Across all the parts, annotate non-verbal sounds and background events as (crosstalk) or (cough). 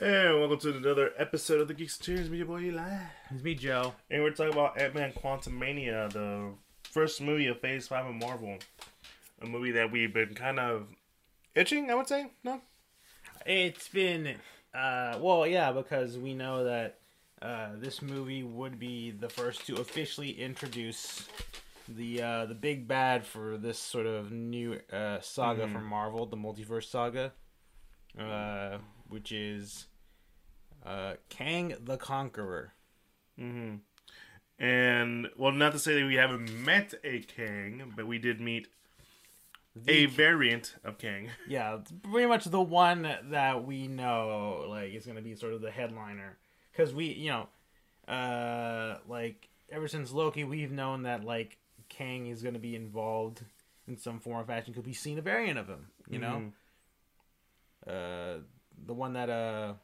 And welcome to another episode of the Geeks Tunes Media Boy Eli. It's me, Joe. And we're talking about Ant-Man Quantum Mania, the first movie of Phase 5 of Marvel. A movie that we've been kind of itching, I would say. No? It's been, uh, well, yeah, because we know that uh, this movie would be the first to officially introduce the uh, the big bad for this sort of new uh, saga Mhm. from Marvel, the multiverse saga, uh, which is uh, Kang the Conqueror. hmm And, well, not to say that we haven't met a Kang, but we did meet a The- variant of Kang. (laughs) yeah, pretty much the one that we know like is going to be sort of the headliner because we, you know, uh, like ever since Loki, we've known that like Kang is going to be involved in some form or fashion Could we've seen a variant of him. You know, uh, the one that uh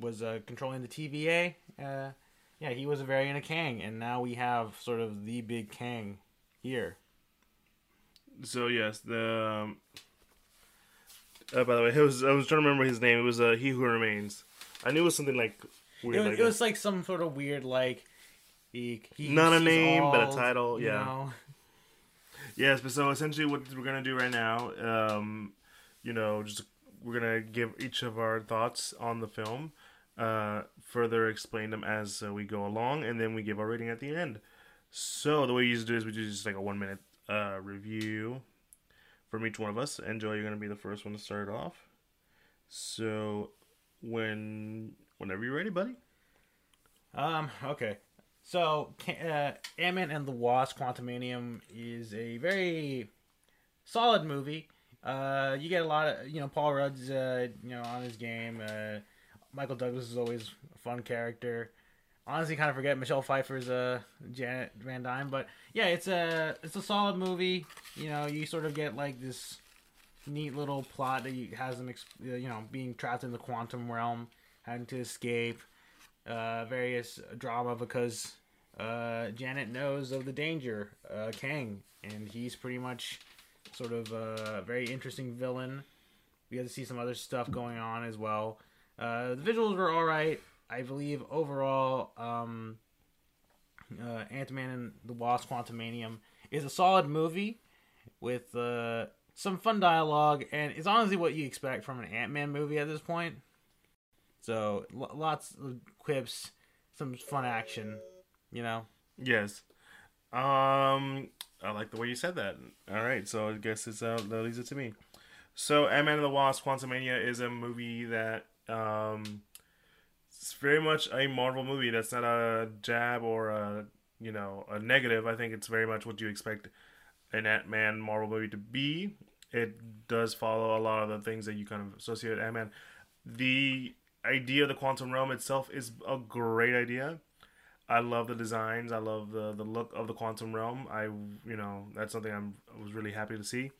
was uh, controlling the TVA. Uh, yeah, he was a variant of Kang, and now we have sort of the big Kang here. So, yes, the. Um, uh, by the way, it was, I was trying to remember his name. It was uh, He Who Remains. I knew it was something like weird. it was, like it was like some sort of weird like he, he Not a name, but a title, yeah. know? Yes, but so essentially, what we're gonna do right now, um, you know, just we're gonna give each of our thoughts on the film, uh, further explain them as uh, we go along, and then we give our rating at the end. So the way we usually do is we do just like a one minute uh, review from each one of us. And Joe, you're gonna be the first one to start off. So when whenever you're ready, buddy. Um. Okay. So, uh, Ant-Man and the Wasp: Quantumanium is a very solid movie. Uh, you get a lot of you know Paul Rudd's uh, you know on his game. Uh, Michael Douglas is always a fun character. Honestly, kind of forget Michelle Pfeiffer's uh Janet Van Dyne, but yeah, it's a it's a solid movie. You know, you sort of get like this neat little plot that you, has them, uh, you know, being trapped in the quantum realm, having to escape uh, various drama because uh, Janet knows of the danger, uh, Kang, and he's pretty much sort of a very interesting villain. We get to see some other stuff going on as well. Uh, the visuals were all right. I believe overall, um, uh, Ant-Man and the Wasp: Quantumanium is a solid movie with uh, some fun dialogue, and it's honestly what you expect from an Ant-Man movie at this point. So lo- lots of quips, some fun action, you know. Yes. Um, I like the way you said that. All right, so I guess it's uh, that leads it to me. So, Ant-Man and the Wasp: Quantumania is a movie that um, it's very much a Marvel movie. That's not a jab or a you know a negative. I think it's very much what you expect an Ant-Man Marvel movie to be. It does follow a lot of the things that you kind of associate with Ant-Man. The idea of the quantum realm itself is a great idea. I love the designs. I love the the look of the quantum realm. I you know that's something I'm I was really happy to see.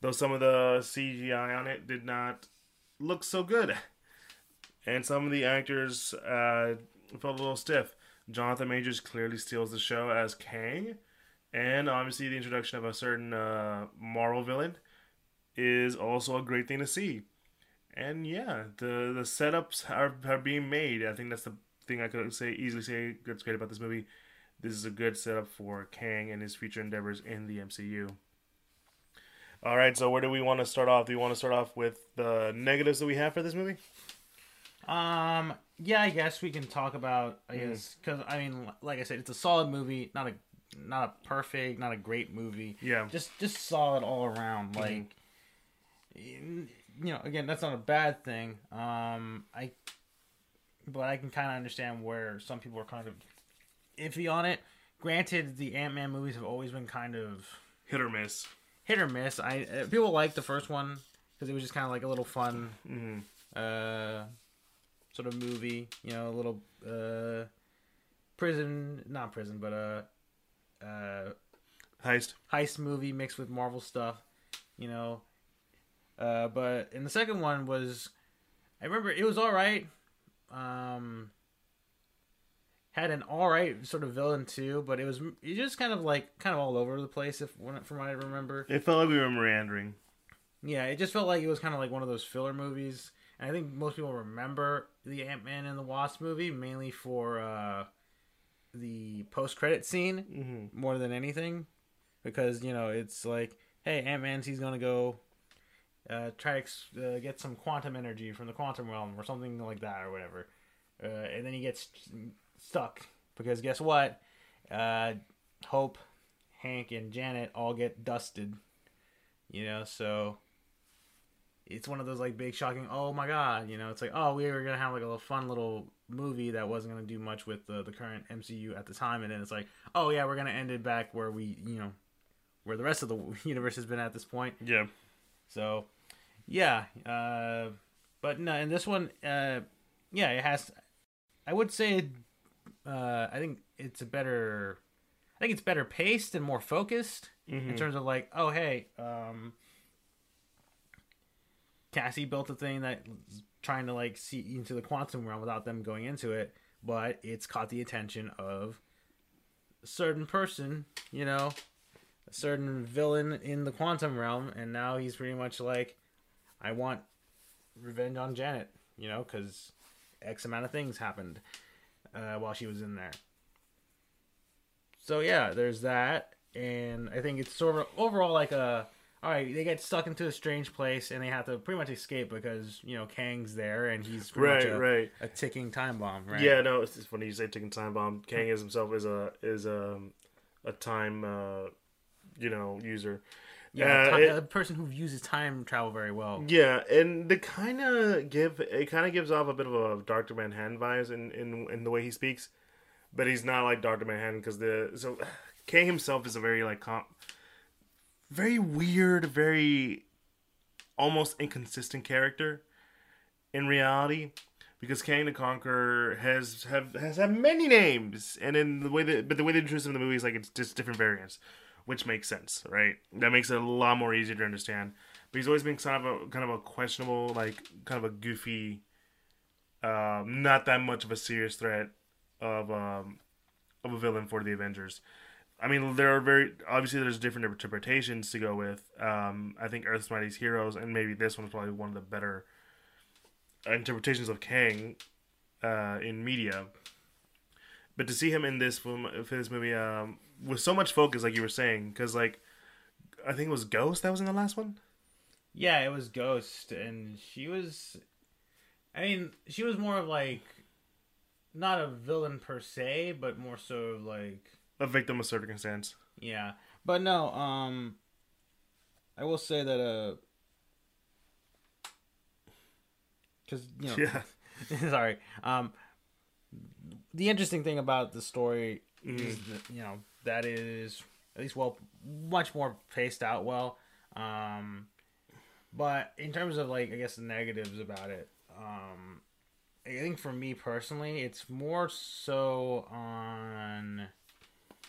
Though some of the CGI on it did not look so good, and some of the actors uh, felt a little stiff. Jonathan Majors clearly steals the show as Kang, and obviously the introduction of a certain uh, Marvel villain is also a great thing to see. And yeah, the the setups are, are being made. I think that's the thing I could say easily say that's great about this movie. This is a good setup for Kang and his future endeavors in the MCU. All right, so where do we want to start off? Do we want to start off with the negatives that we have for this movie? Um, yeah, I guess we can talk about. I Mhm. guess because I mean, like I said, it's a solid movie, not a not a perfect, not a great movie. Yeah. Just just solid all around. Mhm. Like, you know, again, that's not a bad thing. Um, I, but I can kind of understand where some people are kind of iffy on it. Granted, the Ant Man movies have always been kind of Hit or miss. hit or miss. I uh, people like the first one because it was just kind of like a little fun hmm uh sort of movie you know a little uh prison not prison but uh uh Heist. heist movie mixed with marvel stuff you know uh but in the second one was i remember it was all right um had an all right sort of villain too but it was it just kind of like kind of all over the place if from what i remember It felt like we were meandering. yeah, it just felt like it was kind of like one of those filler movies. And I think most people remember the Ant Man and the Wasp movie mainly for uh, the post credit scene Mm-hmm. more than anything, because you know it's like, hey, Ant Man's he's gonna go uh, try to uh, get some quantum energy from the quantum realm or something like that or whatever, uh, and then he gets stuck because guess what? Uh, Hope, Hank, and Janet all get dusted. You know, so it's one of those like big shocking. Oh my god! You know, it's like oh we were gonna have like a little fun little movie that wasn't gonna do much with the the current MCU at the time, and then it's like oh yeah we're gonna end it back where we you know where the rest of the (laughs) universe has been at this point. Yeah. So, yeah. Uh, but no, and this one, uh, yeah, it has. I would say, uh, I think it's a better. I think it's better paced and more focused Mm-hmm. in terms of like, oh hey, um, Cassie built a thing that trying to like see into the quantum realm without them going into it, but it's caught the attention of a certain person, you know, a certain villain in the quantum realm, and now he's pretty much like, I want revenge on Janet, you know, because X amount of things happened uh, while she was in there. So yeah, there's that, and I think it's sort of overall like a all right. They get stuck into a strange place, and they have to pretty much escape because you know Kang's there, and he's Right, a, right. a ticking time bomb, right? Yeah, no, it's, it's funny you say ticking time bomb. Kang is himself is a is a a time uh, you know user. Yeah, Uh, ti- it- a person who uses time travel very well. Yeah, and they kind of give it kind of gives off a bit of a Doctor Manhattan vibes in, in in the way he speaks, but he's not like Doctor Manhattan because the so (sighs) Kang himself is a very like comp, very weird, very almost inconsistent character in reality because Kang the Conqueror has have has had many names, and in the way that but the way they introduce him in the movie is like it's just different variants, which makes sense, right? That makes it a lot more easier to understand. But he's always been kind of a kind of a questionable, like kind of a goofy, um, not that much of a serious threat of um of a villain for the Avengers. I mean, there are very obviously there's different interpretations to go with. Um, I think Earth's Mightiest Heroes, and maybe this one's probably one of the better interpretations of Kang uh, in media. But to see him in this film, for this movie, um, with so much focus, like you were saying, because like I think it was Ghost that was in the last one. Yeah, it was Ghost, and she was. I mean, she was more of like, not a villain per se, but more so of like, A victim of circumstance. yeah. But no, um, I will say that uh, because you know, Yeah. (laughs) sorry, um, the interesting thing about the story Mhm. is that, you know that is at least well much more paced out well. Um but in terms of like i guess the negatives about it um i think for me personally it's more so on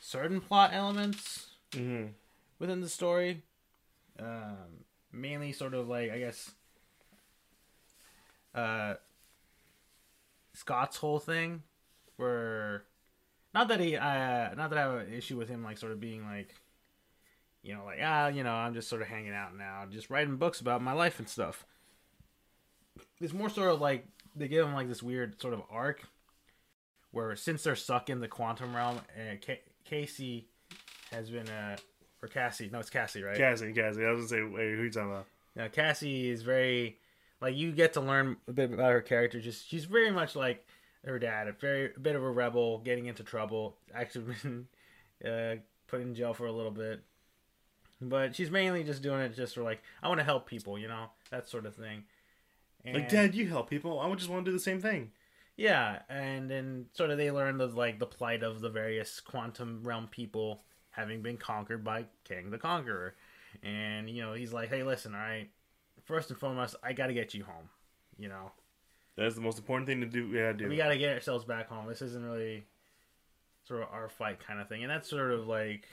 certain plot elements hmm within the story. Um mainly sort of like i guess uh scott's whole thing where not that he uh not that i have an issue with him like sort of being like you know like ah you know i'm just sort of hanging out now just writing books about my life and stuff it's more sort of like they give him like this weird sort of arc where since they're stuck in the quantum realm uh, Ca- casey has been uh or cassie no it's cassie right Cassie, Cassie. I was gonna say, wait, who you talking about? now Cassie is very like you get to learn a bit about her character. Just she's very much like her dad, a very a bit of a rebel, getting into trouble. Actually (laughs) been uh, put in jail for a little bit, but she's mainly just doing it just for like I want to help people, you know that sort of thing. And, Like, Dad, you help people. I would just want to do the same thing. yeah, and then sort of they learn the like the plight of the various quantum realm people having been conquered by Kang the Conqueror, and you know he's like, hey, listen, all right, first and foremost, I got to get you home, you know. That's the most important thing to do. Yeah, do. We got to get ourselves back home. This isn't really sort of our fight kind of thing, and that's sort of like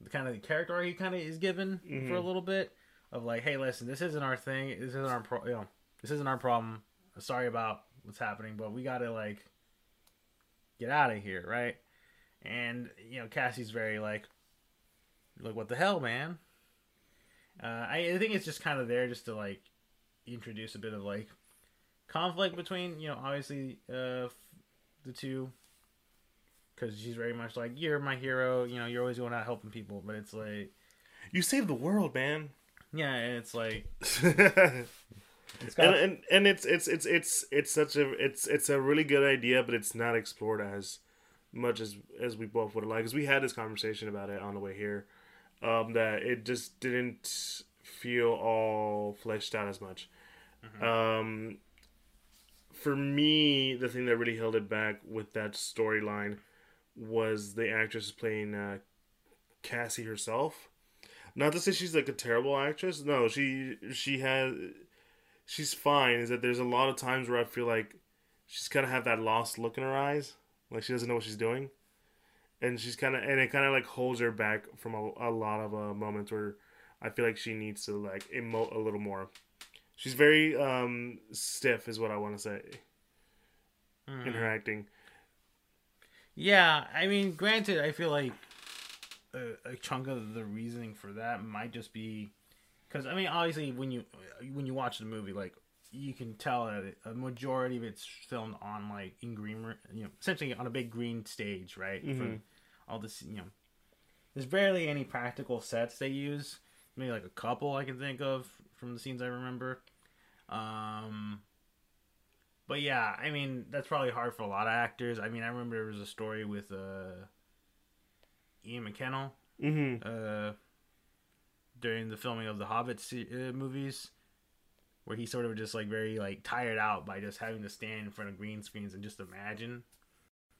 the kind of the character he kind of is given for a little bit of like, hey, listen, this isn't our thing. This isn't our pro- you know, this isn't our problem. Sorry about what's happening, but we got to like get out of here, right? And you know, Cassie's very like, like what the hell, man. Uh, I, I think it's just kind of there just to like introduce a bit of like conflict between you know obviously uh the two because she's very much like you're my hero you know you're always going out helping people but it's like You saved the world, man. yeah and it's like and, (laughs) it's got and and it's it's it's it's it's such a it's it's a really good idea, but it's not explored as much as as we both would like. Because we had this conversation about it on the way here, um, that it just didn't feel all fleshed out as much. Um, for me, the thing that really held it back with that storyline was the actress playing uh, Cassie herself. Not to say she's like a terrible actress. No, she she has she's fine. Is that there's a lot of times where I feel like she's kind of have that lost look in her eyes, like she doesn't know what she's doing, and she's kind of and it kind of like holds her back from a, a lot of uh, moments where I feel like she needs to like emote a little more. She's very um stiff, is what I want to say in her acting. Yeah, I mean, granted, I feel like a, a chunk of the reasoning for that might just be because I mean, obviously, when you when you watch the movie, like you can tell that a majority of it's filmed on like in green, you know, essentially on a big green stage, right? Mhm. all this, you know, there's barely any practical sets they use. Maybe like a couple I can think of from the scenes I remember. Um, but yeah, I mean that's probably hard for a lot of actors. I mean, I remember there was a story with uh, Ian McKellen Mm-hmm. uh, during the filming of the Hobbit se- uh, movies, where he sort of just like very like tired out by just having to stand in front of green screens and just imagine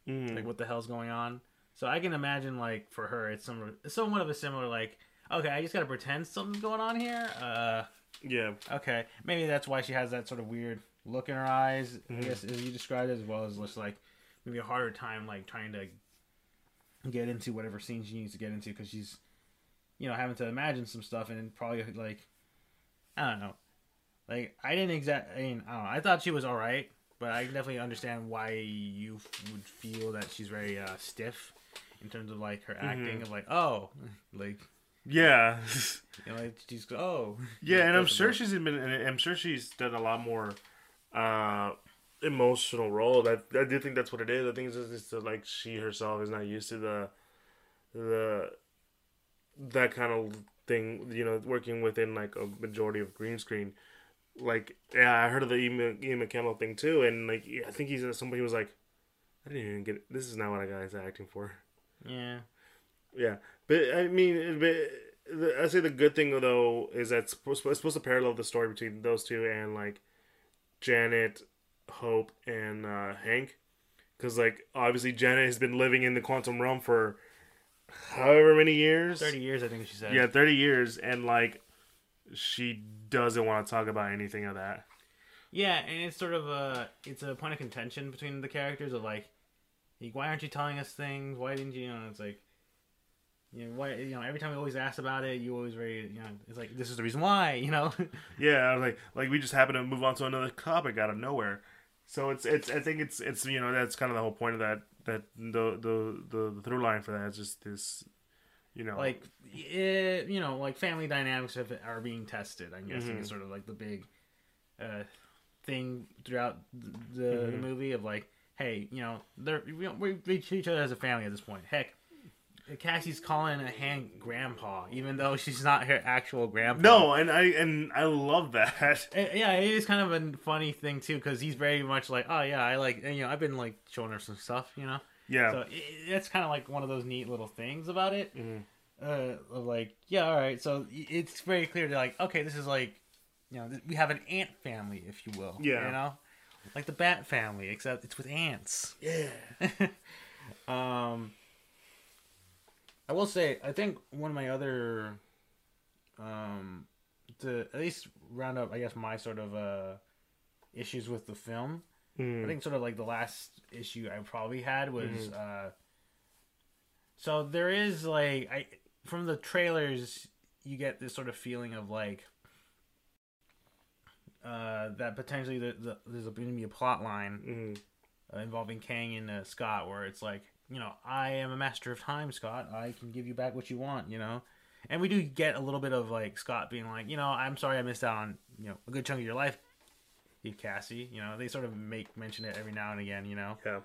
mm like what the hell's going on. So I can imagine like for her, it's some somewhat of a similar like okay, I just gotta pretend something's going on here. Uh, Yeah. Okay, maybe that's why she has that sort of weird look in her eyes. Mhm. I guess as you described, it, as well as just like maybe a harder time like trying to get into whatever scene she needs to get into because she's, you know, having to imagine some stuff and probably like, I don't know, like I didn't exact. I mean, I don't know. I thought she was all right, but I definitely understand why you would feel that she's very uh, stiff in terms of like her acting of like oh (laughs) like Yeah. you know like she's oh (laughs) Yeah, and I'm sure she's been. and I'm sure she's done a lot more uh, emotional role. I I do think that's what it is. I think it's just it's that, like she herself is not used to the the that kind of thing. You know, working within like a majority of green screen. Like, yeah, I heard of the Ian, Ian McKellen thing too, and like, I think he's somebody was like, I didn't even get. This is not what I got into acting for. yeah Yeah, but I mean, but I say the good thing though is that it's supposed, it's supposed to parallel the story between those two and like Janet, Hope, and uh, Hank, because like obviously Janet has been living in the quantum realm for however many years. thirty years I think she said Yeah, thirty years, and like she doesn't want to talk about anything of that. Yeah, and it's sort of a it's a point of contention between the characters of like, like, why aren't you telling us things? Why didn't you? You know, it's like, you know, why you know every time we always ask about it, you always very you know it's like this is the reason why you know. (laughs) Yeah, I was like like we just happen to move on to another topic out of nowhere. So it's it's I think it's it's you know that's kind of the whole point of that that the the the, the through line for that is just this you know like it, you know like family dynamics are being tested. I'm guessing Mhm. is sort of like the big uh, thing throughout the, the, the Mhm. movie of like, hey, you know, they're we, we, we treat each other as a family at this point. Heck. Cassie's calling a Hank grandpa, even though she's not her actual grandpa. no and I and I love that Uh, (laughs) yeah, it is kind of a funny thing too, because he's very much like, oh yeah, I like, and, you know, I've been like showing her some stuff, you know. yeah So it, it's kind of like one of those neat little things about it. Mhm. Uh, of like, yeah, all right. So it's very clear to like, okay, this is like, you know, th- we have an ant family, if you will. Yeah. You know, like the bat family, except it's with ants. yeah (laughs) um, I will say, I think one of my other, um, to at least round up, I guess my sort of uh issues with the film. I Mhm. think sort of like the last issue I probably had was Mhm. uh so there is like I from the trailers you get this sort of feeling of like uh that potentially the, the, there's going to be a plot line Mhm. uh, involving Kang and uh, Scott where it's like you know I am a master of time Scott I can give you back what you want you know and we do get a little bit of like Scott being like you know I'm sorry I missed out on you know a good chunk of your life Steve Cassie. You know, they sort of make mention it every now and again. You know, Yeah.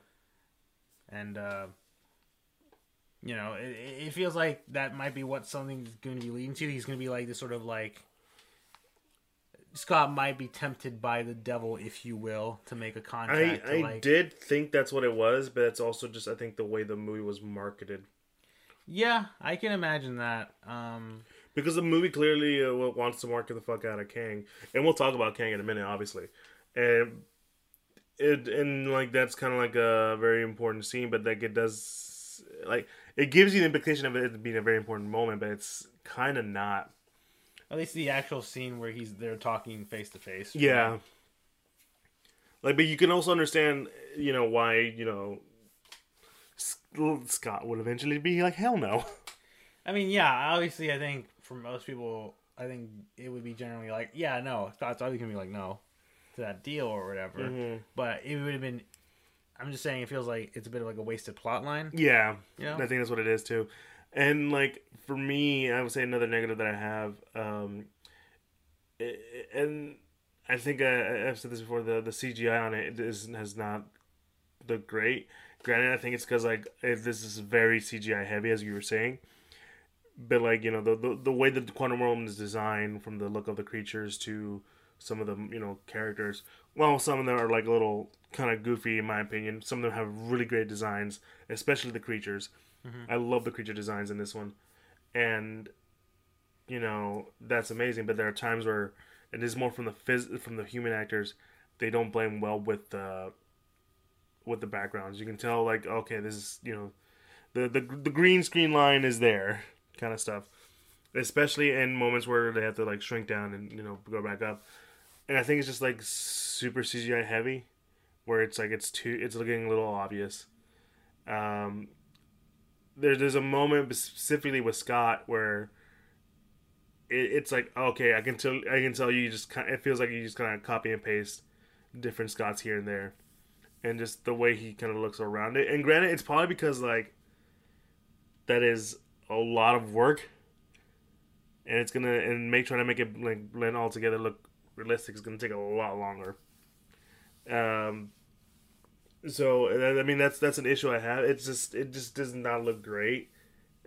and uh, you know, it, it feels like that might be what something's going to be leading to. He's going to be like this sort of like Scott might be tempted by the devil, if you will, to make a contract. to, I like, did think that's what it was, but it's also just I think the way the movie was marketed Yeah, I can imagine that. Um, because the movie clearly uh, wants to market the fuck out of Kang, and we'll talk about Kang in a minute, obviously, and it and like that's kind of like a very important scene, but like it does like it gives you the implication of it being a very important moment, but it's kind of not. At least the actual scene where he's they're talking face to face. Yeah. Like, but you can also understand, you know, why you know Scott would eventually be like, hell no. (laughs) I mean, yeah, obviously, I think for most people, I think it would be generally like, yeah, no, Scott's always gonna be like, no, to that deal or whatever. Mhm. But it would have been. I'm just saying, it feels like it's a bit of like a wasted plot line. Yeah, You know? I think that's what it is too. And like for me, I would say another negative that I have, um, and I think I, I've said this before. The the CGI on it is has not looked great. Granted, I think it's because like this is very CGI heavy, as you were saying. But like you know the, the the way that the quantum realm is designed, from the look of the creatures to some of the you know characters. Well, some of them are like a little kind of goofy in my opinion. Some of them have really great designs, especially the creatures. I love the creature designs in this one, and you know that's amazing. But there are times where it is more from the phys- from the human actors. They don't blame well with the with the backgrounds. You can tell like okay, this is you know the the the green screen line is there, kind of stuff. Especially in moments where they have to like shrink down and you know go back up. And I think it's just like super CGI heavy, where it's like it's too it's looking a little obvious. Um, there, there's a moment specifically with Scott where it, it's like okay, I can tell I can tell you just kind it feels like you just kind of copy and paste different Scotts here and there, and just the way he kind of looks around it. And granted, it's probably because like that is a lot of work, and it's gonna and make trying to make it like blend all together look realistic is gonna take a lot longer. Um. So I mean that's that's an issue I have. It's just it just does not look great,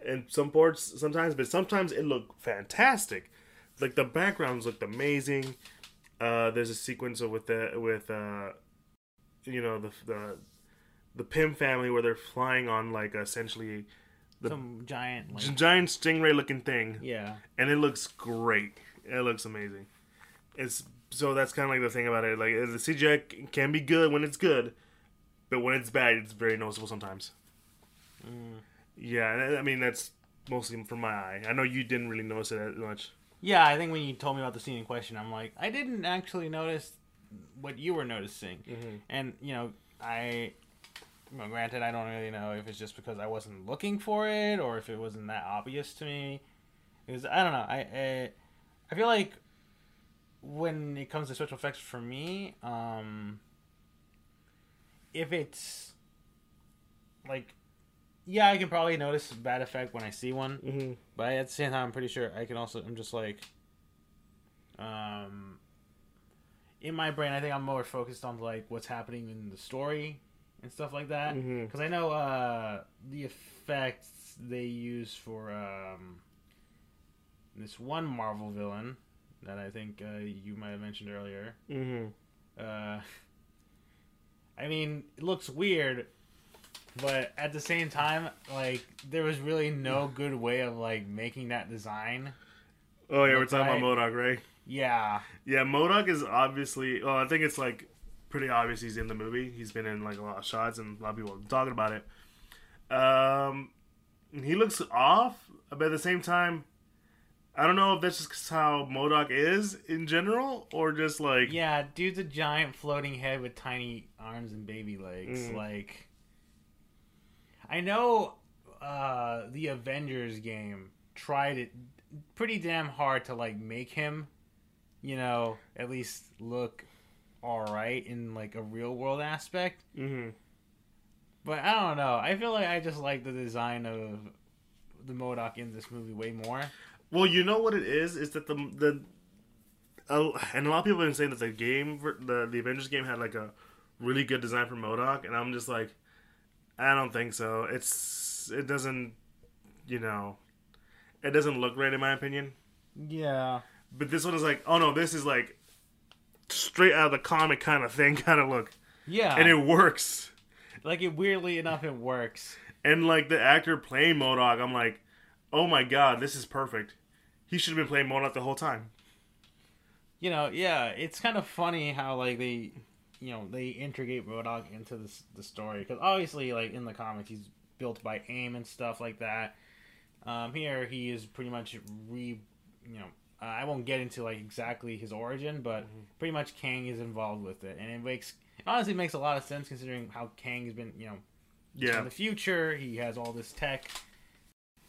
in some parts sometimes, but sometimes it looked fantastic. Like the backgrounds looked amazing. Uh, there's a sequence of with the with uh, you know the the the Pym family where they're flying on like essentially the Some giant, like, giant stingray looking thing, yeah, and it looks great. It looks amazing. It's so that's kind of like the thing about it. Like the CGI can be good when it's good, but when it's bad, it's very noticeable sometimes. Yeah, I I mean that's mostly from my eye. I know you didn't really notice it as much. yeah. I think when you told me about the scene in question, I'm like, I didn't actually notice what you were noticing, Mm-hmm. and you know, I. Well, granted, I don't really know if it's just because I wasn't looking for it or if it wasn't that obvious to me. Because I don't know. I, I I feel like when it comes to special effects for me, um, if it's like, yeah, I can probably notice a bad effect when I see one, Mm-hmm. but at the same time, I'm pretty sure I can also. I'm just like, um, in my brain, I think I'm more focused on like what's happening in the story and stuff like that. Because I know uh, the effects they use for um, this one Marvel villain that I think uh, you might have mentioned earlier. Mm-hmm. Uh, (laughs) I mean, it looks weird, but at the same time, like there was really no good way of like making that design. Oh yeah, we're talking right. about MODOK, right? Yeah, Yeah, MODOK is obviously. Well, I think it's like pretty obvious he's in the movie. He's been in like a lot of shots, and a lot of people are talking about it. Um, he looks off, but at the same time, I don't know if that's just how MODOK is in general, or just like yeah, dude's a giant floating head with tiny arms and baby legs. Mm. Like, I know uh, the Avengers game tried it pretty damn hard to like make him, you know, at least look all right in like a real world aspect. hmm But I don't know. I feel like I just like the design of the MODOK in this movie way more. Well, you know what it is is that the the uh, and a lot of people have been saying that the game, the the Avengers game, had like a really good design for MODOK, and I'm just like, I don't think so. It's it doesn't, you know, it doesn't look right in my opinion. Yeah. But this one is like, oh no, this is like straight out of the comic kind of thing, (laughs) kind of look, Yeah. and it works. like it weirdly enough it works. And like the actor playing MODOK, I'm like, oh my god, this is perfect. He should have been playing MODOK the whole time. You know, yeah, it's kind of funny how like they, you know, they integrate MODOK into this the story because obviously, like in the comics, he's built by AIM and stuff like that. Um, here, he is pretty much re, you know, uh, I won't get into like exactly his origin, but pretty much Kang is involved with it, and it makes it honestly makes a lot of sense considering how Kang has been, you know, Yeah, in the future. He has all this tech,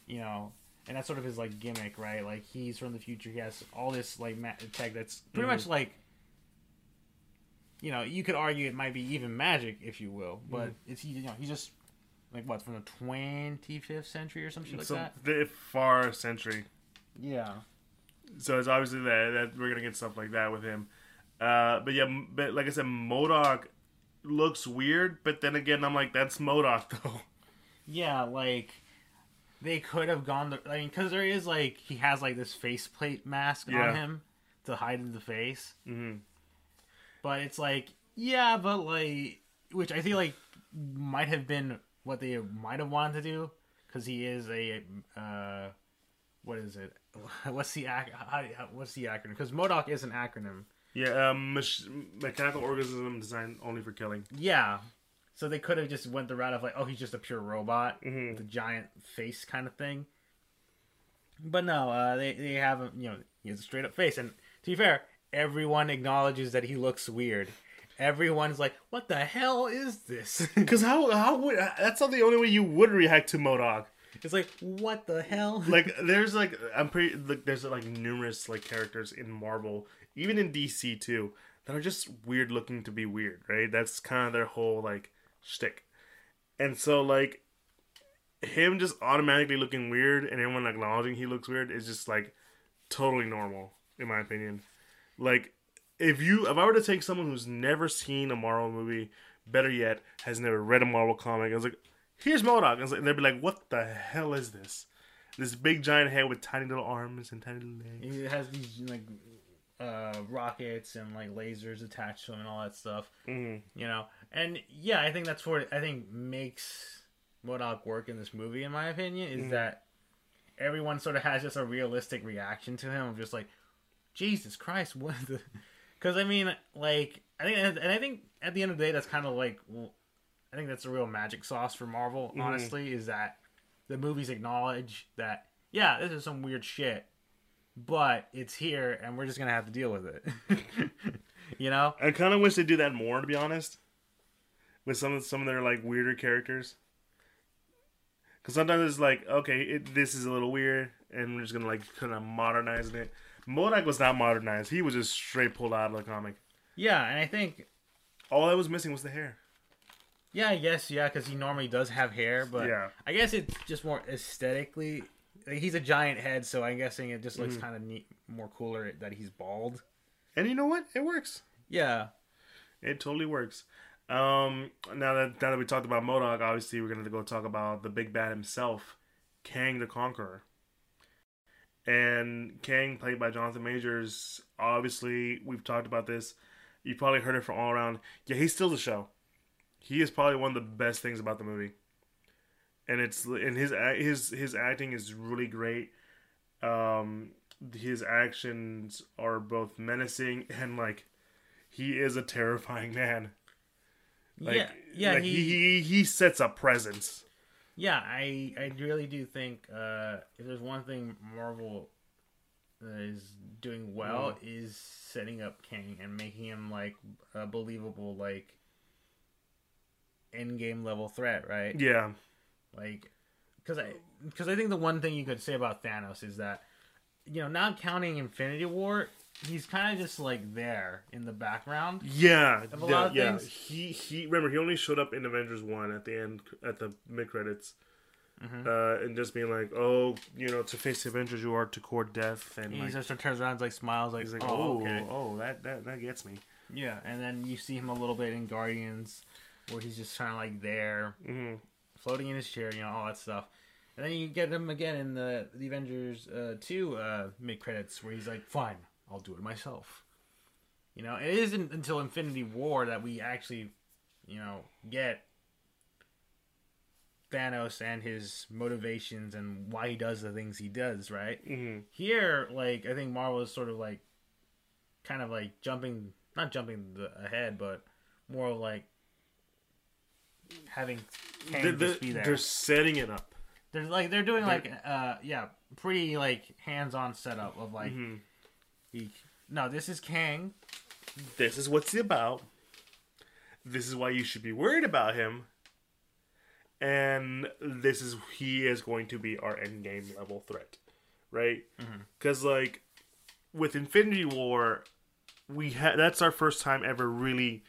you know, and that's sort of his like gimmick, right? Like he's from the future. He has all this like ma- tech that's pretty much like, you know, you could argue it might be even magic, if you will, but it's you know he's just like what from the twenty fifth century or something like so that. the far century. Yeah, So it's obviously that that we're gonna get stuff like that with him. Uh, but yeah, but like I said, MODOK looks weird, but then again, I'm like, that's MODOK (laughs) though. yeah, like. They could have gone. The, I mean, because there is like he has like this faceplate mask Yeah. on him to hide the face. hmm But it's like, yeah, but like, which I think like might have been what they might have wanted to do, because he is a, uh, what is it? (laughs) What's the ac- What's the acronym? Because MODOK is an acronym. Yeah, um, mach- mechanical organism designed only for killing. Yeah. So they could have just went the route of like, oh, he's just a pure robot Mhm. with a giant face kind of thing. But no, uh, they they have him. You know, he has a straight up face, and to be fair, everyone acknowledges that he looks weird. Everyone's like, "What the hell is this?" (laughs) Because how how would that's not the only way you would react to MODOK. it's like, "What the hell?" (laughs) Like there's like I'm pretty like there's like numerous like characters in Marvel, even in DC too, that are just weird looking to be weird, right? That's kind of their whole like shtick. And so like him just automatically looking weird and everyone acknowledging he looks weird is just like totally normal in my opinion. Like if you if I were to take someone who's never seen a Marvel movie, better yet, has never read a Marvel comic, I was like, here's MODOK, and they'd be like, what the hell is this? This big giant head with tiny little arms and tiny little legs. It has these like uh, rockets and like lasers attached to him and all that stuff. Mm. You know, and yeah, I think that's what I think makes MODOK work in this movie, in my opinion, is that everyone sort of has just a realistic reaction to him of just like, Jesus Christ, (laughs) what the? Because I mean, like, I think, and I think at the end of the day, that's kind of like, well, I think that's the real magic sauce for Marvel. Honestly, is that the movies acknowledge that, yeah, this is some weird shit, but it's here, and we're just gonna have to deal with it. (laughs) you know? I kind of wish they do that more, to be honest, with some of some of their like weirder characters. Because sometimes it's like, okay, it, this is a little weird, and we're just gonna like kind of modernize it. MODOK was not modernized; he was just straight pulled out of the comic. Yeah, and I think All that was missing was the hair. Yeah, I guess yeah, because he normally does have hair, but Yeah. I guess it's just more aesthetically. Like, he's a giant head, so I'm guessing it just Mm-hmm. looks kind of neat, more cooler that he's bald. And you know what? It works. Yeah, It totally works. Um, now that now that we talked about MODOK, obviously we're gonna go talk about the big bad himself, Kang the Conqueror. And Kang, played by Jonathan Majors, obviously we've talked about this. You probably heard it from all around. Yeah, he's still the show. He is probably one of the best things about the movie. And it's and his his his acting is really great. Um, his actions are both menacing (laughs) and like he is a terrifying man. Like, yeah, yeah. like he, he, he sets a presence. yeah. I I really do think uh, if there's one thing Marvel is doing well Mm. is setting up Kang and making him like a believable like end game level threat, right? Yeah, like because i because i think the one thing you could say about thanos is that you know not counting infinity war he's kind of just like there in the background yeah, yeah, lot of yeah. things. He he. Remember, he only showed up in Avengers one at the end at the mid credits. uh, and just being like, oh, you know, to face the Avengers, you are to court death, and He like, just turns around, and, like smiles, like, he's like, oh, oh, okay. oh, that that that gets me. Yeah, and then you see him a little bit in Guardians, where he's just kind of like there, hmm floating in his chair, you know, all that stuff. And then you get him again in the the Avengers uh, two uh, mid credits, where he's like, "Fine, I'll do it myself." You know, it isn't until Infinity War that we actually, you know, get Thanos and his motivations and why he does the things he does. Right hmm here, like I think Marvel is sort of like, kind of like jumping, not jumping the, ahead, but more like having Kang They're, just be there. they're setting it up. They're like they're doing like uh yeah, pretty like hands-on setup of like Mhm. he, no, this is Kang. This is what's he about. This is why you should be worried about him. And this is he is going to be our end game level threat, right? Because like with Infinity War, we had that's our first time ever really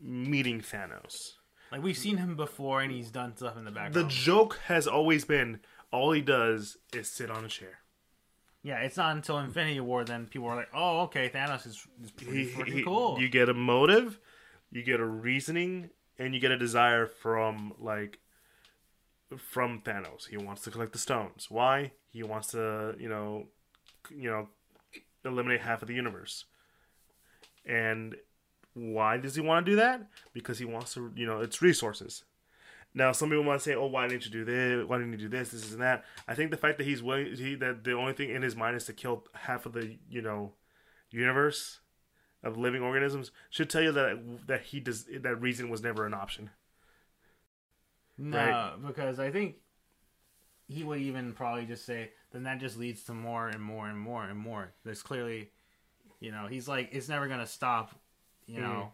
meeting Thanos. Like we've seen him before and he's done stuff in the background. The joke has always been all he does is sit on a chair. yeah, it's not until Infinity War then people are like, "Oh, okay, Thanos is, is pretty He- he- cool." You get a motive, you get a reasoning, and you get a desire from like from Thanos. He wants to collect the stones. Why? He wants to, you know, you know, eliminate half of the universe. And why does he want to do that? Because he wants to, you know, it's resources. Now, some people might say, "Oh, why didn't you do this? Why didn't you do this? This and that." I think the fact that he's willing, he that the only thing in his mind is to kill half of the, you know, universe of living organisms should tell you that that he does that reason was never an option. no, right. because I think he would even probably just say, "Then that just leads to more and more and more and more." There's clearly, you know, he's like, it's never gonna stop, you know,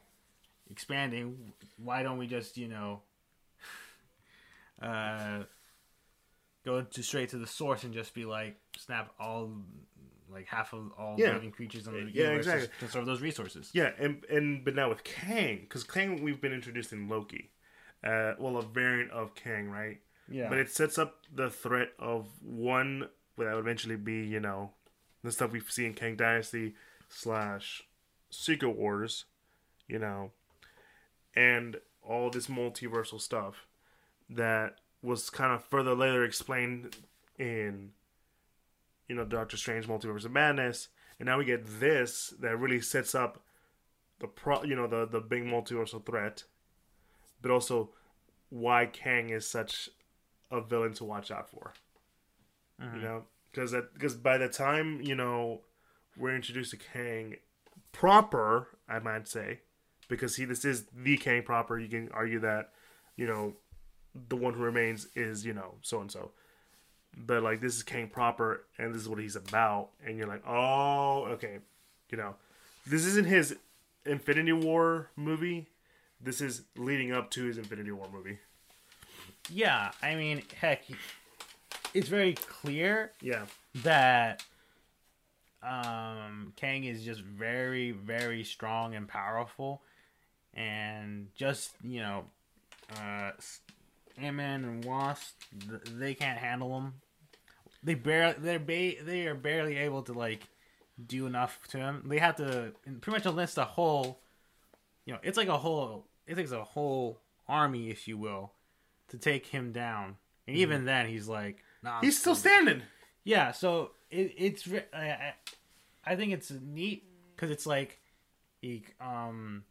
expanding. Why don't we just, you know, (laughs) uh, go to straight to the source and just be like, snap all, like half of all Yeah. living creatures in the Yeah, universe exactly. to conserve those resources. Yeah, and and but now with Kang, because Kang we've been introduced in Loki, uh, well a variant of Kang, right? Yeah. But it sets up the threat of one that would eventually be, you know, the stuff we see in Kang Dynasty slash Secret Wars, you know, and all this multiversal stuff that was kind of further later explained in, you know, Doctor Strange Multiverse of Madness, and now we get this that really sets up the pro, you know, the the big multiversal threat, but also why Kang is such a villain to watch out for. You mm-hmm. know, because that because by the time you know we're introduced to Kang proper, I might say, because he this is the Kang proper. You can argue that you know the one who remains is you know so and so, but like this is Kang proper, and this is what he's about, and you're like, oh, okay, you know, this isn't his Infinity War movie. This is leading up to his Infinity War movie. Yeah, I mean, heck, it's very clear Yeah. that um, Kang is just very, very strong and powerful, and just you know, uh, Ant Man and Wasp, th- they can't handle him. They barely, they're ba- they are barely able to like do enough to him. They have to pretty much enlist a whole, you know, it's like a whole, it takes a whole army, if you will, to take him down. And even then, he's like, nah, he's still standing. yeah, so it, it's I- I think it's neat because it's like he um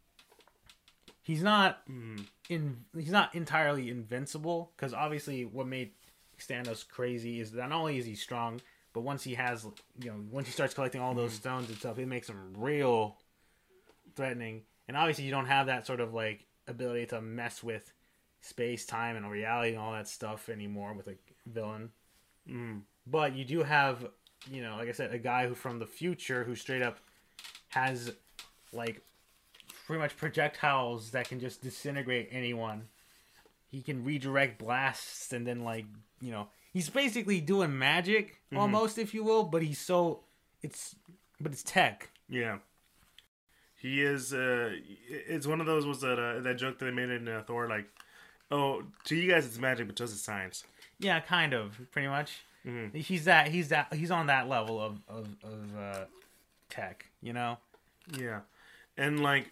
he's not mm. in he's not entirely invincible because obviously what made Thanos crazy is that not only is he strong but once he has you know once he starts collecting all those mm. stones and stuff it makes him real threatening. And obviously you don't have that sort of like ability to mess with space time and reality and all that stuff anymore with a villain. Mm. But you do have you know like i said a guy who from the future who straight up has like pretty much projectiles that can just disintegrate anyone he can redirect blasts and then like you know he's basically doing magic almost if you will but he's so it's but it's tech Yeah. He is. Uh, it's one of those. Was that uh, that joke that they made in uh, Thor? Like, oh, to you guys it's magic, but to us it's science. Yeah, kind of, pretty much. Mhm. He's that. He's that. He's on that level of of of uh, tech. You know. Yeah, and like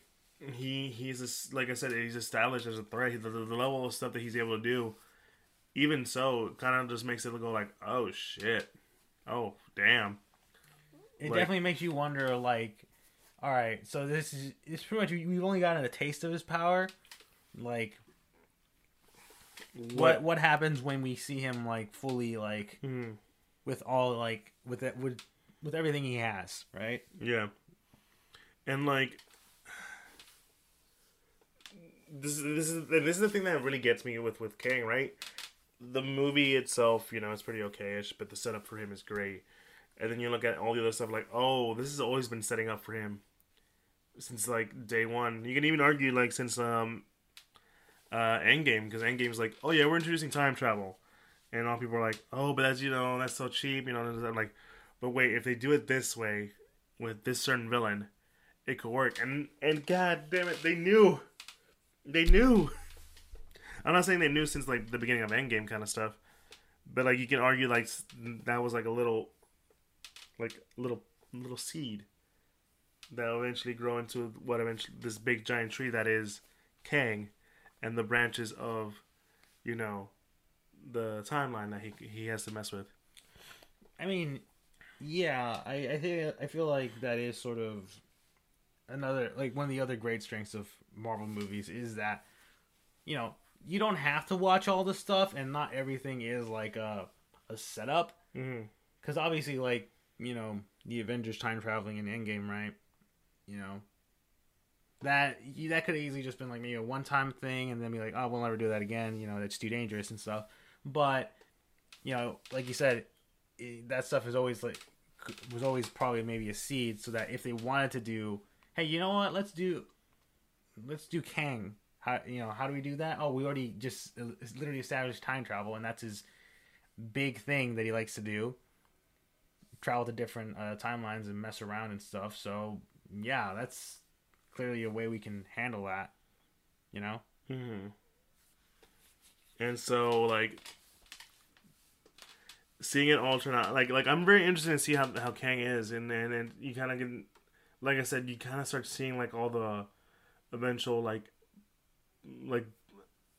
he he's es- like I said, he's established as a threat. The, the, the level of stuff that he's able to do, even so, kind of just makes it go like, oh shit, oh damn. It Like- definitely makes you wonder. Like, all right, so this is it's pretty much we've only gotten a taste of his power. Like, what what happens when we see him like fully like Mhm. with all like with it with with everything he has, right? Yeah, and like this is this is this is the thing that really gets me with with Kang, right? The movie itself, you know, it's pretty okayish, but the setup for him is great. And then you look at all the other stuff, like, oh, this has always been setting up for him since like day one. You can even argue like since um uh Endgame, because Endgame's like, oh yeah, we're introducing time travel, and all people are like, oh, but that's you know that's so cheap, you know. I'm like, but wait, if they do it this way with this certain villain, it could work. And and god damn it, they knew, they knew. (laughs) I'm not saying they knew since like the beginning of Endgame kind of stuff, but like you can argue like that was like a little, like little little seed that will eventually grow into what eventually this big giant tree that is Kang, and the branches of, you know, the timeline that he he has to mess with. I mean, yeah, I I think I feel like that is sort of another like one of the other great strengths of Marvel movies is that you know you don't have to watch all the stuff and not everything is like a a setup. Mm-hmm. because obviously like you know the Avengers time traveling in Endgame right? You know that you, that could easily just been like maybe a one time thing and then be like oh we'll never do that again you know that's too dangerous and stuff. But you know like you said it, that stuff is always like was always probably maybe a seed so that if they wanted to do hey you know what? Let's do let's do Kang. How you know how do we do that? Oh we already just uh, literally established time travel and that's his big thing that he likes to do. Travel to different uh, timelines and mess around and stuff. So yeah that's clearly a way we can handle that you know? Mm-hmm. And so, like, seeing it all turn out, like, like I'm very interested to see how how Kang is, and and, and you kind of get, like I said, you kind of start seeing like all the eventual like, like,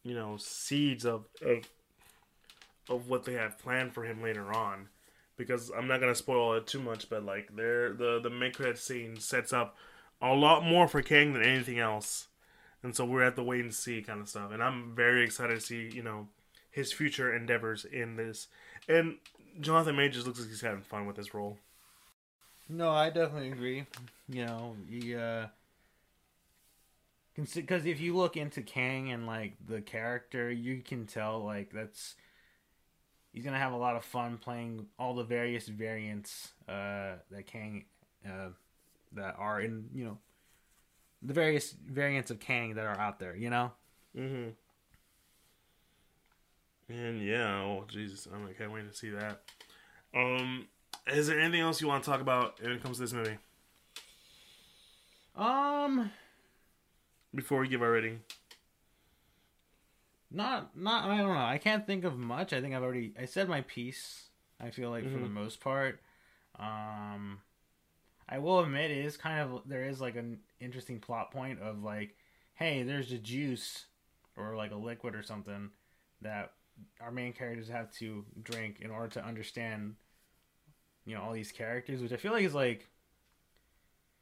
you know, seeds of of of what they have planned for him later on. Because I'm not gonna spoil it too much, but like, there the the mid credit scene sets up a lot more for Kang than anything else and so we're at the wait and see kind of stuff. And I'm very excited to see you know his future endeavors in this. And Jonathan Majors looks like he's having fun with his role. No, I definitely agree. You know, he, uh, because if you look into Kang and like the character, you can tell like that's he's gonna have a lot of fun playing all the various variants uh, that Kang uh, that are in you know the various variants of Kang that are out there. You know, Mm-hmm. And yeah, oh Jesus, I'm I can't wait to see that. Um, is there anything else you want to talk about when it comes to this movie um, before we give our rating? not not I don't know. I can't think of much. I think I've already I said my piece. I feel like for the Mhm. most part. Um I will admit it is kind of there is like an interesting plot point of like, hey, there's a juice or like a liquid or something that our main characters have to drink in order to understand you know all these characters, which I feel like is like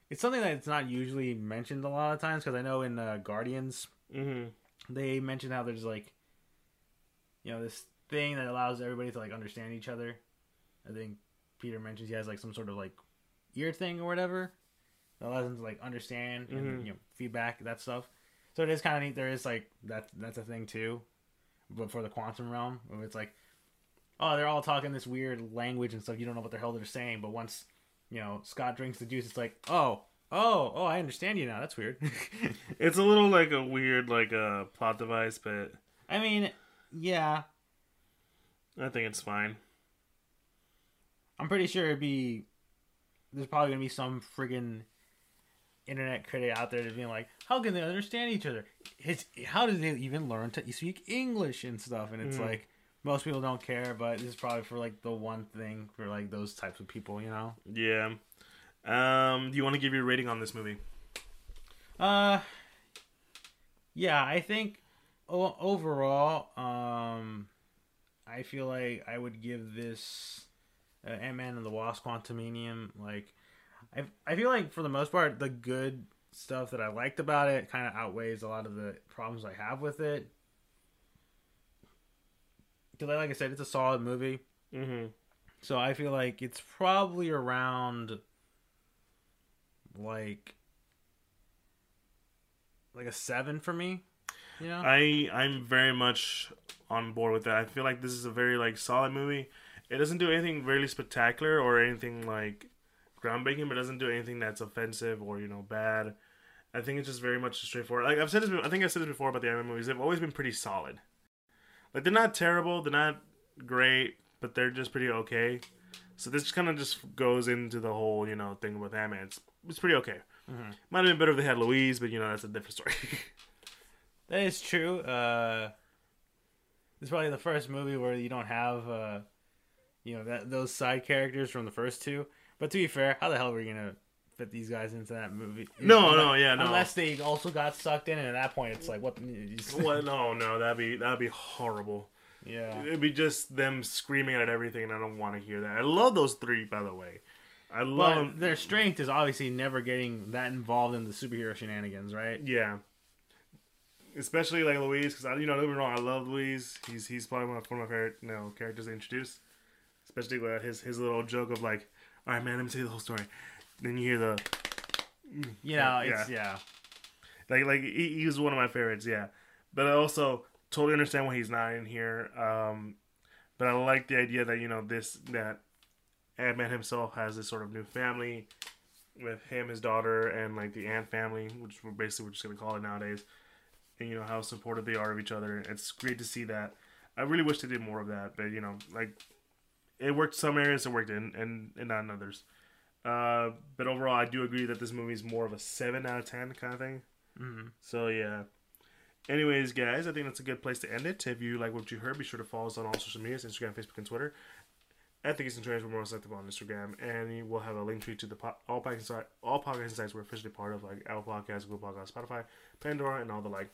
it's something that's not usually mentioned a lot of times because I know in uh, Guardians Mm-hmm. they mention how there's like you know this thing that allows everybody to like understand each other i think peter mentions he has like some sort of like ear thing or whatever that allows them to like understand Mhm. and you know feedback that stuff so it is kind of neat there is like that that's a thing too but for the quantum realm where it's like oh they're all talking this weird language and stuff you don't know what the hell they're saying but once you know scott drinks the juice it's like oh oh oh i understand you now that's weird (laughs) It's a little like a weird like a uh, plot device, but i mean yeah I think it's fine. I'm pretty sure it'd be. There's probably gonna be some friggin' internet critic out there that's being like, "How can they understand each other? It's how do they even learn to speak English and stuff?" And it's Mhm. like, most people don't care, but this is probably for like the one thing for like those types of people, you know. Yeah. Um, do you want to give your rating on this movie? Uh, yeah, I think o- overall, um, I feel like I would give this uh, Ant Man and the Wasp: Quantumania. Like, I I feel like for the most part, the good stuff that I liked about it kind of outweighs a lot of the problems I have with it. Because, like I said, it's a solid movie. Mm-hmm. So I feel like it's probably around like like a seven for me. Know? I I'm very much on board with that. I feel like this is a very like solid movie. It doesn't do anything really spectacular or anything like groundbreaking, but it doesn't do anything that's offensive or you know bad. I think it's just very much straightforward. Like I've said this, I think I said this before about the anime movies. They've always been pretty solid. Like they're not terrible, they're not great, but they're just pretty okay. So this kind of just goes into the whole you know thing with Ant-Man. It's it's pretty okay. Mhm. Might have been better if they had Luis, but you know that's a different story. (laughs) That is true. Uh, this is probably the first movie where you don't have, uh, you know, that those side characters from the first two. But to be fair, how the hell were you gonna fit these guys into that movie? No, no, yeah, no. Unless they also got sucked in, and at that point, it's like, what? you (laughs) What? No, no, that'd be that'd be horrible. Yeah. It'd be just them screaming at everything, and I don't want to hear that. I love those three, by the way. I love But them. their strength is obviously never getting that involved in the superhero shenanigans, right? Yeah. Especially like Luis, because I, you know, don't get me wrong, I love Luis. He's he's probably one of, my favorite, you know, characters they introduced. Especially with his his little joke of like, "All right, man, let me tell you the whole story." Then you hear the You know, it's yeah. like like he, he was one of my favorites, yeah. But also totally understand why he's not in here. Um, but I like the idea that you know this that Ant Man himself has this sort of new family with him, his daughter, and like the Ant family, which we're basically we're just gonna call it nowadays. And you know how supportive they are of each other. It's great to see that. I really wish they did more of that, but you know, like it worked some areas, it worked in, and and not in others. Uh, but overall, I do agree that this movie is more of a seven out of ten kind of thing. hmm So yeah. Anyways, guys, I think that's a good place to end it. If you like what you heard, be sure to follow us on all social medias: Instagram, Facebook, and Twitter. At the Geeks Trainers, we're most active on Instagram, and we'll have a link tree to the po- all podcast all podcast sites we're officially part of, like Apple Podcasts, Google Podcasts, Spotify, Pandora, and all the like.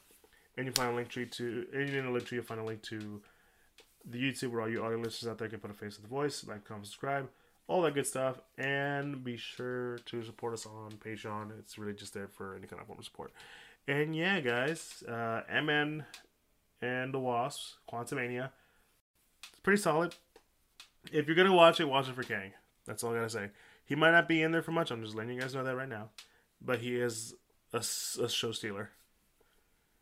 And you find a link tree to, and in the link tree, you'll find a link to the YouTube where all you audio listeners out there can put a face to the voice, like, comment, subscribe, all that good stuff. And be sure to support us on Patreon. It's really just there for any kind of form of support. And yeah, guys, uh, Ant-Man and the Wasps, Quantumania, it's pretty solid. If you're gonna watch it, watch it for Kang. That's all I gotta say. He might not be in there for much. I'm just letting you guys know that right now. But he is a show stealer.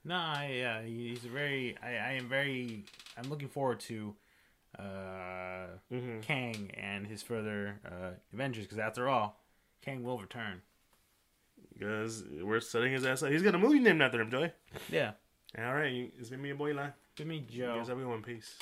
No, I, yeah, he's a very. I, I am very. I'm looking forward to uh, Mm-hmm. Kang and his further uh, adventures because after all, Kang will return. Because we're setting his ass up. He's got a movie named after him, Joey. Yeah. All right, it's been me and boy line. Give me You Joe. guys have a good one. Peace.